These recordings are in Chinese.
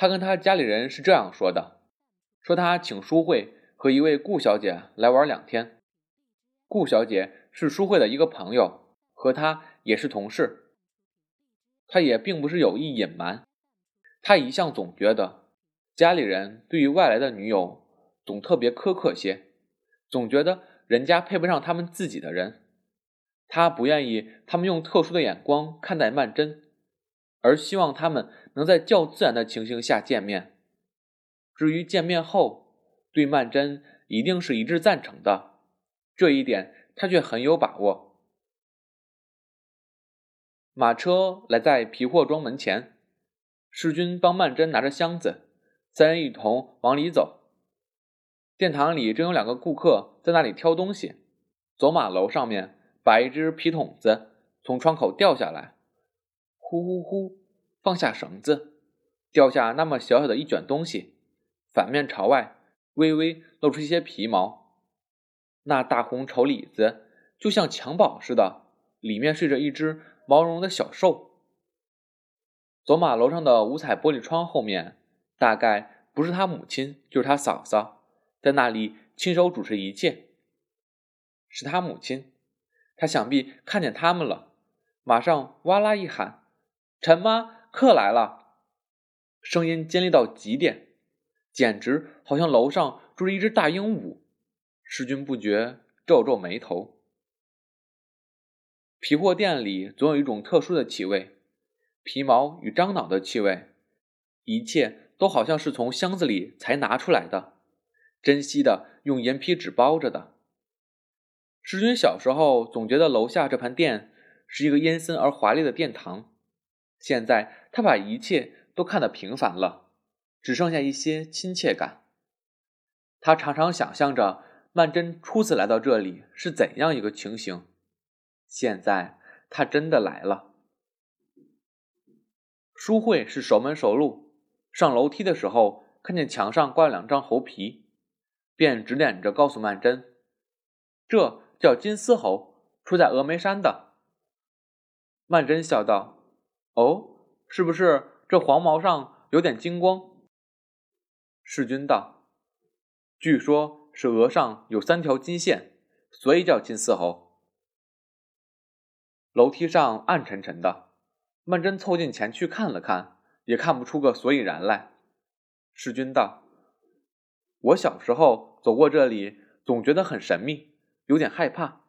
他跟他家里人是这样说的：说他请淑慧和一位顾小姐来玩两天。顾小姐是淑慧的一个朋友，和他也是同事。他也并不是有意隐瞒，他一向总觉得家里人对于外来的女友总特别苛刻些，总觉得人家配不上他们自己的人。他不愿意他们用特殊的眼光看待曼桢，而希望他们能在较自然的情形下见面。至于见面后，对曼桢一定是一致赞成的，这一点他却很有把握。马车来在皮货庄门前，世君帮曼桢拿着箱子，三人一同往里走。殿堂里正有两个顾客在那里挑东西，走马楼上面。把一只皮筒子从窗口掉下来，呼呼呼，放下绳子，掉下那么小小的一卷东西，反面朝外，微微露出一些皮毛。那大红绸里子就像襁褓似的，里面睡着一只毛茸茸的小兽。走马楼上的五彩玻璃窗后面，大概不是他母亲，就是他嫂嫂，在那里亲手主持一切。是他母亲。他想必看见他们了，马上哇啦一喊：“陈妈，客来了！”声音尖利到极点，简直好像楼上住着一只大鹦鹉。世君不觉皱皱眉头。皮货店里总有一种特殊的气味，皮毛与樟脑的气味，一切都好像是从箱子里才拿出来的，珍惜的用盐皮纸包着的。世君小时候总觉得楼下这盘店是一个阴森而华丽的殿堂，现在他把一切都看得平凡了，只剩下一些亲切感。他常常想象着曼桢初次来到这里是怎样一个情形，现在他真的来了。书慧是熟门熟路，上楼梯的时候看见墙上挂两张猴皮，便指点着告诉曼桢：“这。”叫金丝猴，出在峨眉山的。曼桢笑道：“哦，是不是这黄毛上有点金光？”世君道：“据说是额上有三条金线，所以叫金丝猴。”楼梯上暗沉沉的，曼桢凑近前去看了看，也看不出个所以然来。世君道：“我小时候走过这里，总觉得很神秘。”有点害怕。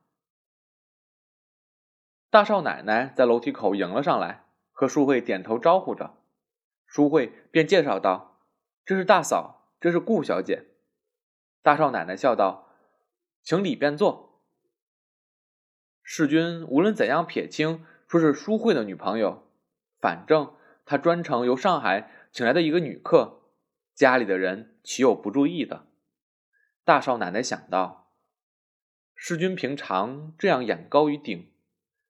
大少奶奶在楼梯口迎了上来，和淑慧点头招呼着，淑慧便介绍道：“这是大嫂，这是顾小姐。”大少奶奶笑道：“请里边坐。”世君无论怎样撇清说是淑慧的女朋友，反正她专程由上海请来的一个女客，家里的人岂有不注意的？大少奶奶想到。世君平常这样眼高于顶，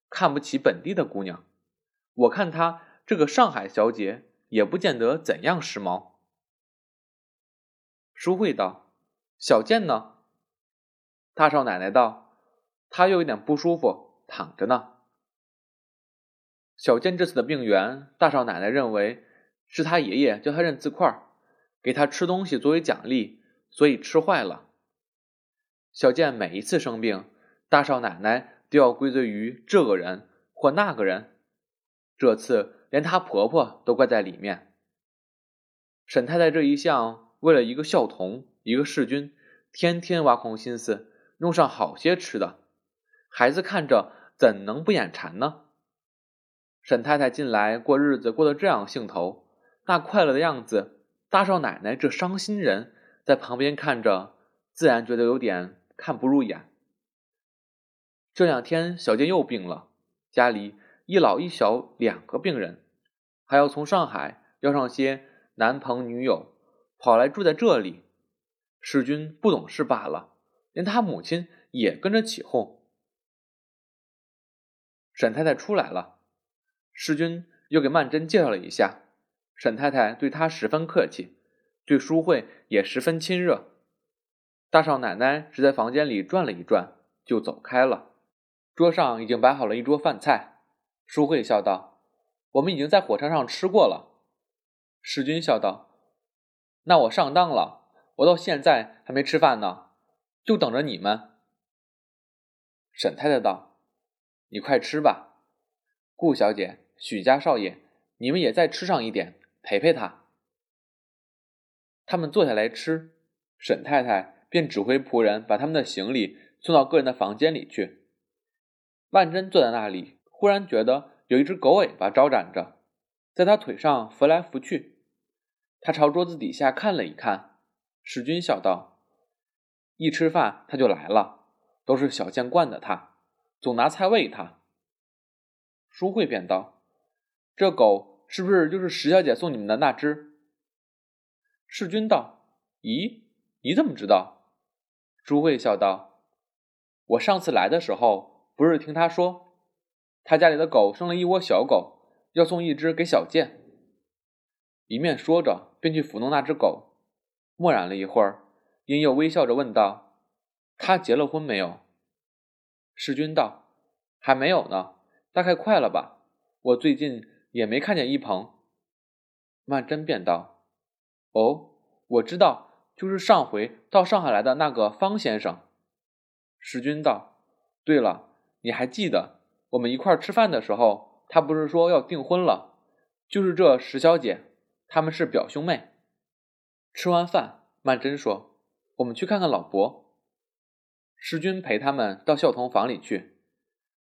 看不起本地的姑娘。我看她这个上海小姐也不见得怎样时髦。淑慧道：“小健呢？”大少奶奶道：“她又有点不舒服，躺着呢。”小健这次的病源，大少奶奶认为是他爷爷叫他认字块，给他吃东西作为奖励，所以吃坏了。小健每一次生病，大少奶奶都要归罪于这个人或那个人，这次连她婆婆都怪在里面。沈太太这一向为了一个孝童，一个世君，天天挖空心思弄上好些吃的，孩子看着怎能不眼馋呢？沈太太近来过日子过得这样兴头，那快乐的样子，大少奶奶这伤心人在旁边看着，自然觉得有点。看不入眼。这两天小健又病了，家里一老一小两个病人，还要从上海要上些男朋女友，跑来住在这里。世君不懂事罢了，连他母亲也跟着起哄。沈太太出来了，世君又给曼桢介绍了一下。沈太太对他十分客气，对淑慧也十分亲热。大少奶奶只在房间里转了一转，就走开了。桌上已经摆好了一桌饭菜。淑慧笑道：“我们已经在火车上吃过了。”世君笑道：“那我上当了，我到现在还没吃饭呢，就等着你们。沈太太道：“你快吃吧，顾小姐、许家少爷，你们也再吃上一点，陪陪他。”他们坐下来吃，沈太太便指挥仆人把他们的行李送到个人的房间里去。万珍坐在那里，忽然觉得有一只狗尾巴招展着，在他腿上拂来拂去。他朝桌子底下看了一看，世君笑道：“一吃饭他就来了，都是小见惯的他，总拿菜喂他。”淑慧便道：“这狗是不是就是石小姐送你们的那只？”世君道：“咦，你怎么知道？”淑慧笑道：“我上次来的时候，不是听他说，他家里的狗生了一窝小狗，要送一只给小健。”一面说着，便去抚弄那只狗。默然了一会儿，殷又微笑着问道：“他结了婚没有？”世君道：“还没有呢，大概快了吧。我最近也没看见一鹏。”曼桢便道：“哦，我知道，就是上回到上海来的那个方先生。”世君道：“对了，你还记得我们一块儿吃饭的时候，他不是说要订婚了？就是这石小姐。”他们是表兄妹。吃完饭，曼桢说：“我们去看看老伯。”世君陪他们到孝童房里去。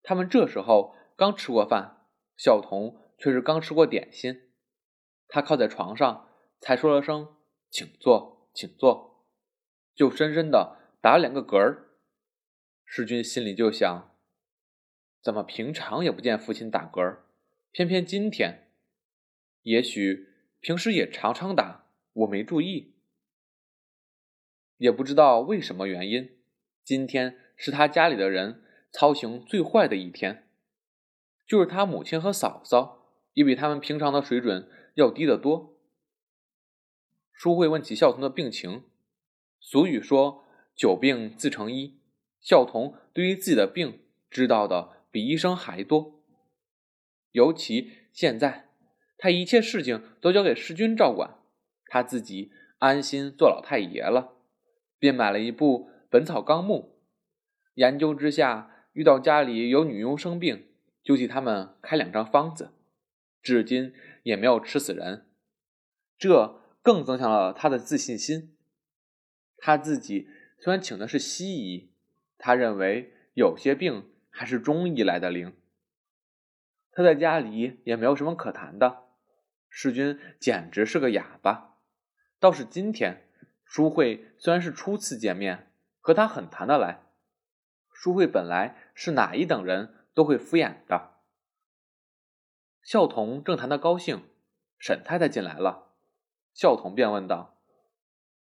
他们这时候刚吃过饭，孝童却是刚吃过点心。他靠在床上，才说了声“请坐，请坐”，就深深的打了两个嗝儿。世君心里就想：怎么平常也不见父亲打嗝，偏偏今天？也许。平时也常常打，我没注意，也不知道为什么原因。今天是他家里的人操行最坏的一天，就是他母亲和嫂嫂也比他们平常的水准要低得多。淑慧问起孝童的病情，俗语说“久病自成医”，孝童对于自己的病知道的比医生还多，尤其现在。他一切事情都交给世君照管，他自己安心做老太爷了，便买了一部《本草纲目》，研究之下，遇到家里有女佣生病，就替他们开两张方子，至今也没有吃死人，这更增强了他的自信心。他自己虽然请的是西医，他认为有些病还是中医来的灵。他在家里也没有什么可谈的。世君简直是个哑巴。倒是今天，淑慧虽然是初次见面，和他很谈得来。淑慧本来是哪一等人都会敷衍的。孝童正谈得高兴，沈太太进来了，孝童便问道：“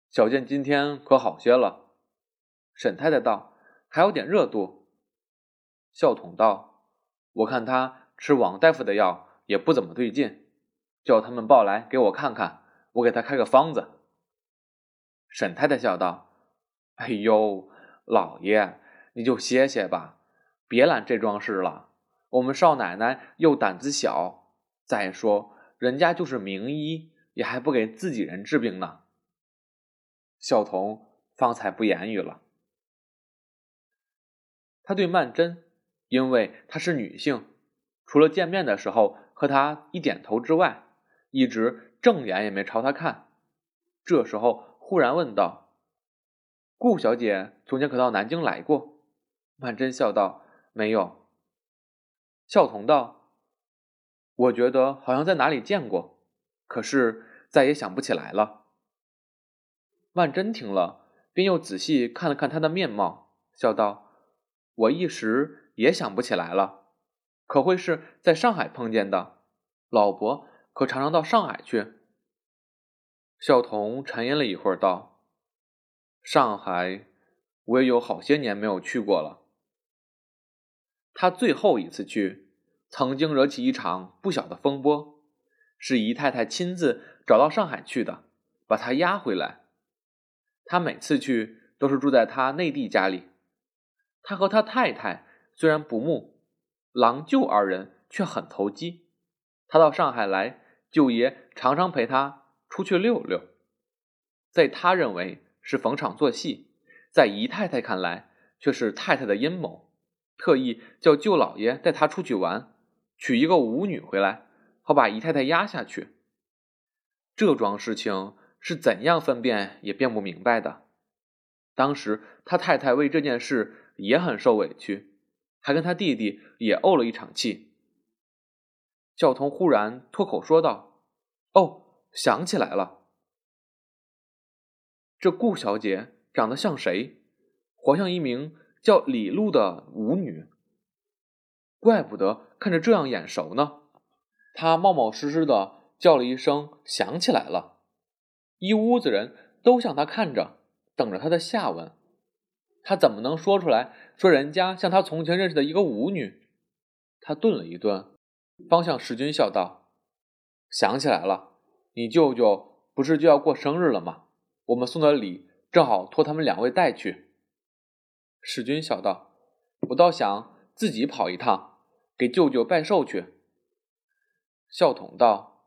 小健今天可好些了？”沈太太道：“还有点热度。”孝童道：“我看他吃王大夫的药也不怎么对劲。”叫他们抱来给我看看，我给他开个方子。沈太太笑道：“哎呦，老爷，你就歇歇吧，别揽这桩事了。我们少奶奶又胆子小，再说人家就是名医，也还不给自己人治病呢。”孝童方才不言语了。他对曼桢，因为她是女性，除了见面的时候和她一点头之外。一直正眼也没朝他看，这时候忽然问道：“顾小姐从前可到南京来过？”曼桢笑道：“没有。”孝童道：“我觉得好像在哪里见过，可是再也想不起来了。”曼桢听了，便又仔细看了看他的面貌，笑道：“我一时也想不起来了，可会是在上海碰见的？老伯。”可常常到上海去。孝童沉吟了一会儿，道：“上海，我也有好些年没有去过了。他最后一次去，曾经惹起一场不小的风波，是姨太太亲自找到上海去的，把他押回来。他每次去都是住在他内地家里。他和他太太虽然不睦，郎舅二人却很投机。他到上海来。”舅爷常常陪他出去溜溜。在他认为是逢场作戏，在姨太太看来却是太太的阴谋，特意叫舅老爷带他出去玩，娶一个舞女回来，好把姨太太压下去。这桩事情是怎样分辨也辨不明白的。当时他太太为这件事也很受委屈，还跟他弟弟也怄了一场气。教童忽然脱口说道：“哦，想起来了。”这顾小姐长得像谁？活像一名叫李露的舞女。怪不得看着这样眼熟呢。她冒冒失失的叫了一声，想起来了。一屋子人都向她看着，等着她的下文。他怎么能说出来？说人家像他从前认识的一个舞女？他顿了一顿，方向世君笑道：“想起来了，你舅舅不是就要过生日了吗？”我们送的礼正好托他们两位带去。世君笑道：“我倒想自己跑一趟，给舅舅拜寿去。”孝统道：“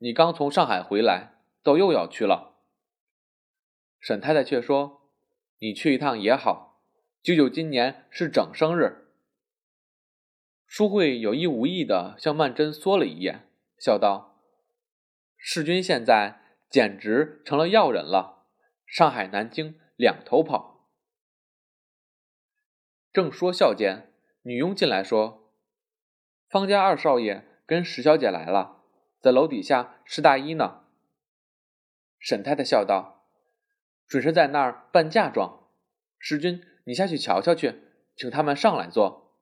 你刚从上海回来，都又要去了。”沈太太却说：“你去一趟也好，舅舅今年是整生日。”淑慧有意无意的向曼桢缩了一眼，笑道：“世君现在。”简直成了要人了，上海、南京两头跑。正说笑间，女佣进来说：“方家二少爷跟石小姐来了，在楼底下试大衣呢。”沈太太笑道：“准是在那儿办嫁妆。世君，你下去瞧瞧去，请他们上来坐。”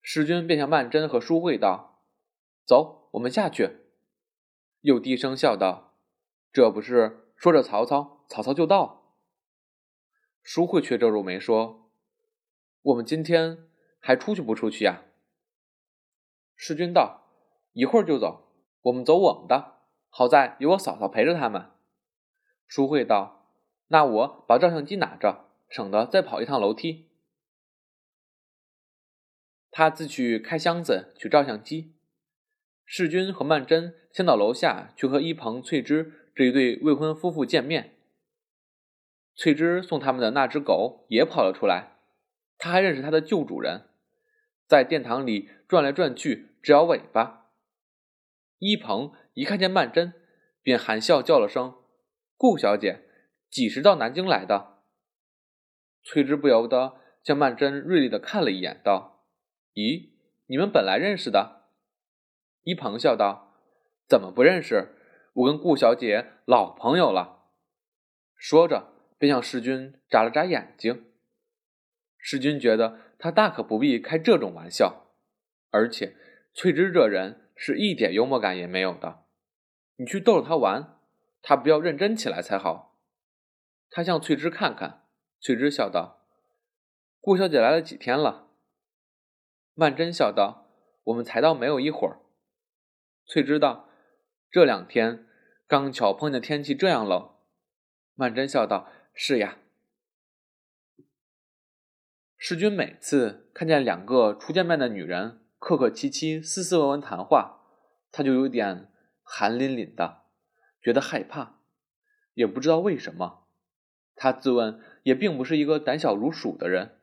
世君便向曼桢和淑慧道：“走，我们下去。”又低声笑道：“这不是说着曹操，曹操就到。”淑慧却皱皱眉说：“我们今天还出去不出去呀？”世君道：“一会儿就走，我们走我们的。好在有我嫂嫂陪着他们。”淑慧道：“那我把照相机拿着，省得再跑一趟楼梯。”他自去开箱子取照相机。世君和曼桢先到楼下去和一鹏、翠芝这一对未婚夫妇见面。翠芝送他们的那只狗也跑了出来，他还认识他的旧主人，在殿堂里转来转去，直摇尾巴。一鹏一看见曼桢，便含笑叫了声：“顾小姐，几时到南京来的？”翠芝不由得向曼桢锐利的看了一眼，道：“咦，你们本来认识的？”一鹏笑道：“怎么不认识？我跟顾小姐老朋友了。”说着，便向世君眨了眨眼睛。世君觉得他大可不必开这种玩笑，而且翠芝这人是一点幽默感也没有的。你去逗着他玩，他不要认真起来才好。他向翠芝看看，翠芝笑道：“顾小姐来了几天了？”曼桢笑道：“我们才到没有一会儿。”翠芝道：“这两天刚巧碰见天气这样冷。”曼桢笑道：“是呀。”世君每次看见两个初见面的女人客客气气、斯斯文文谈话，他就有点寒凛凛的，觉得害怕，也不知道为什么。他自问也并不是一个胆小如鼠的人，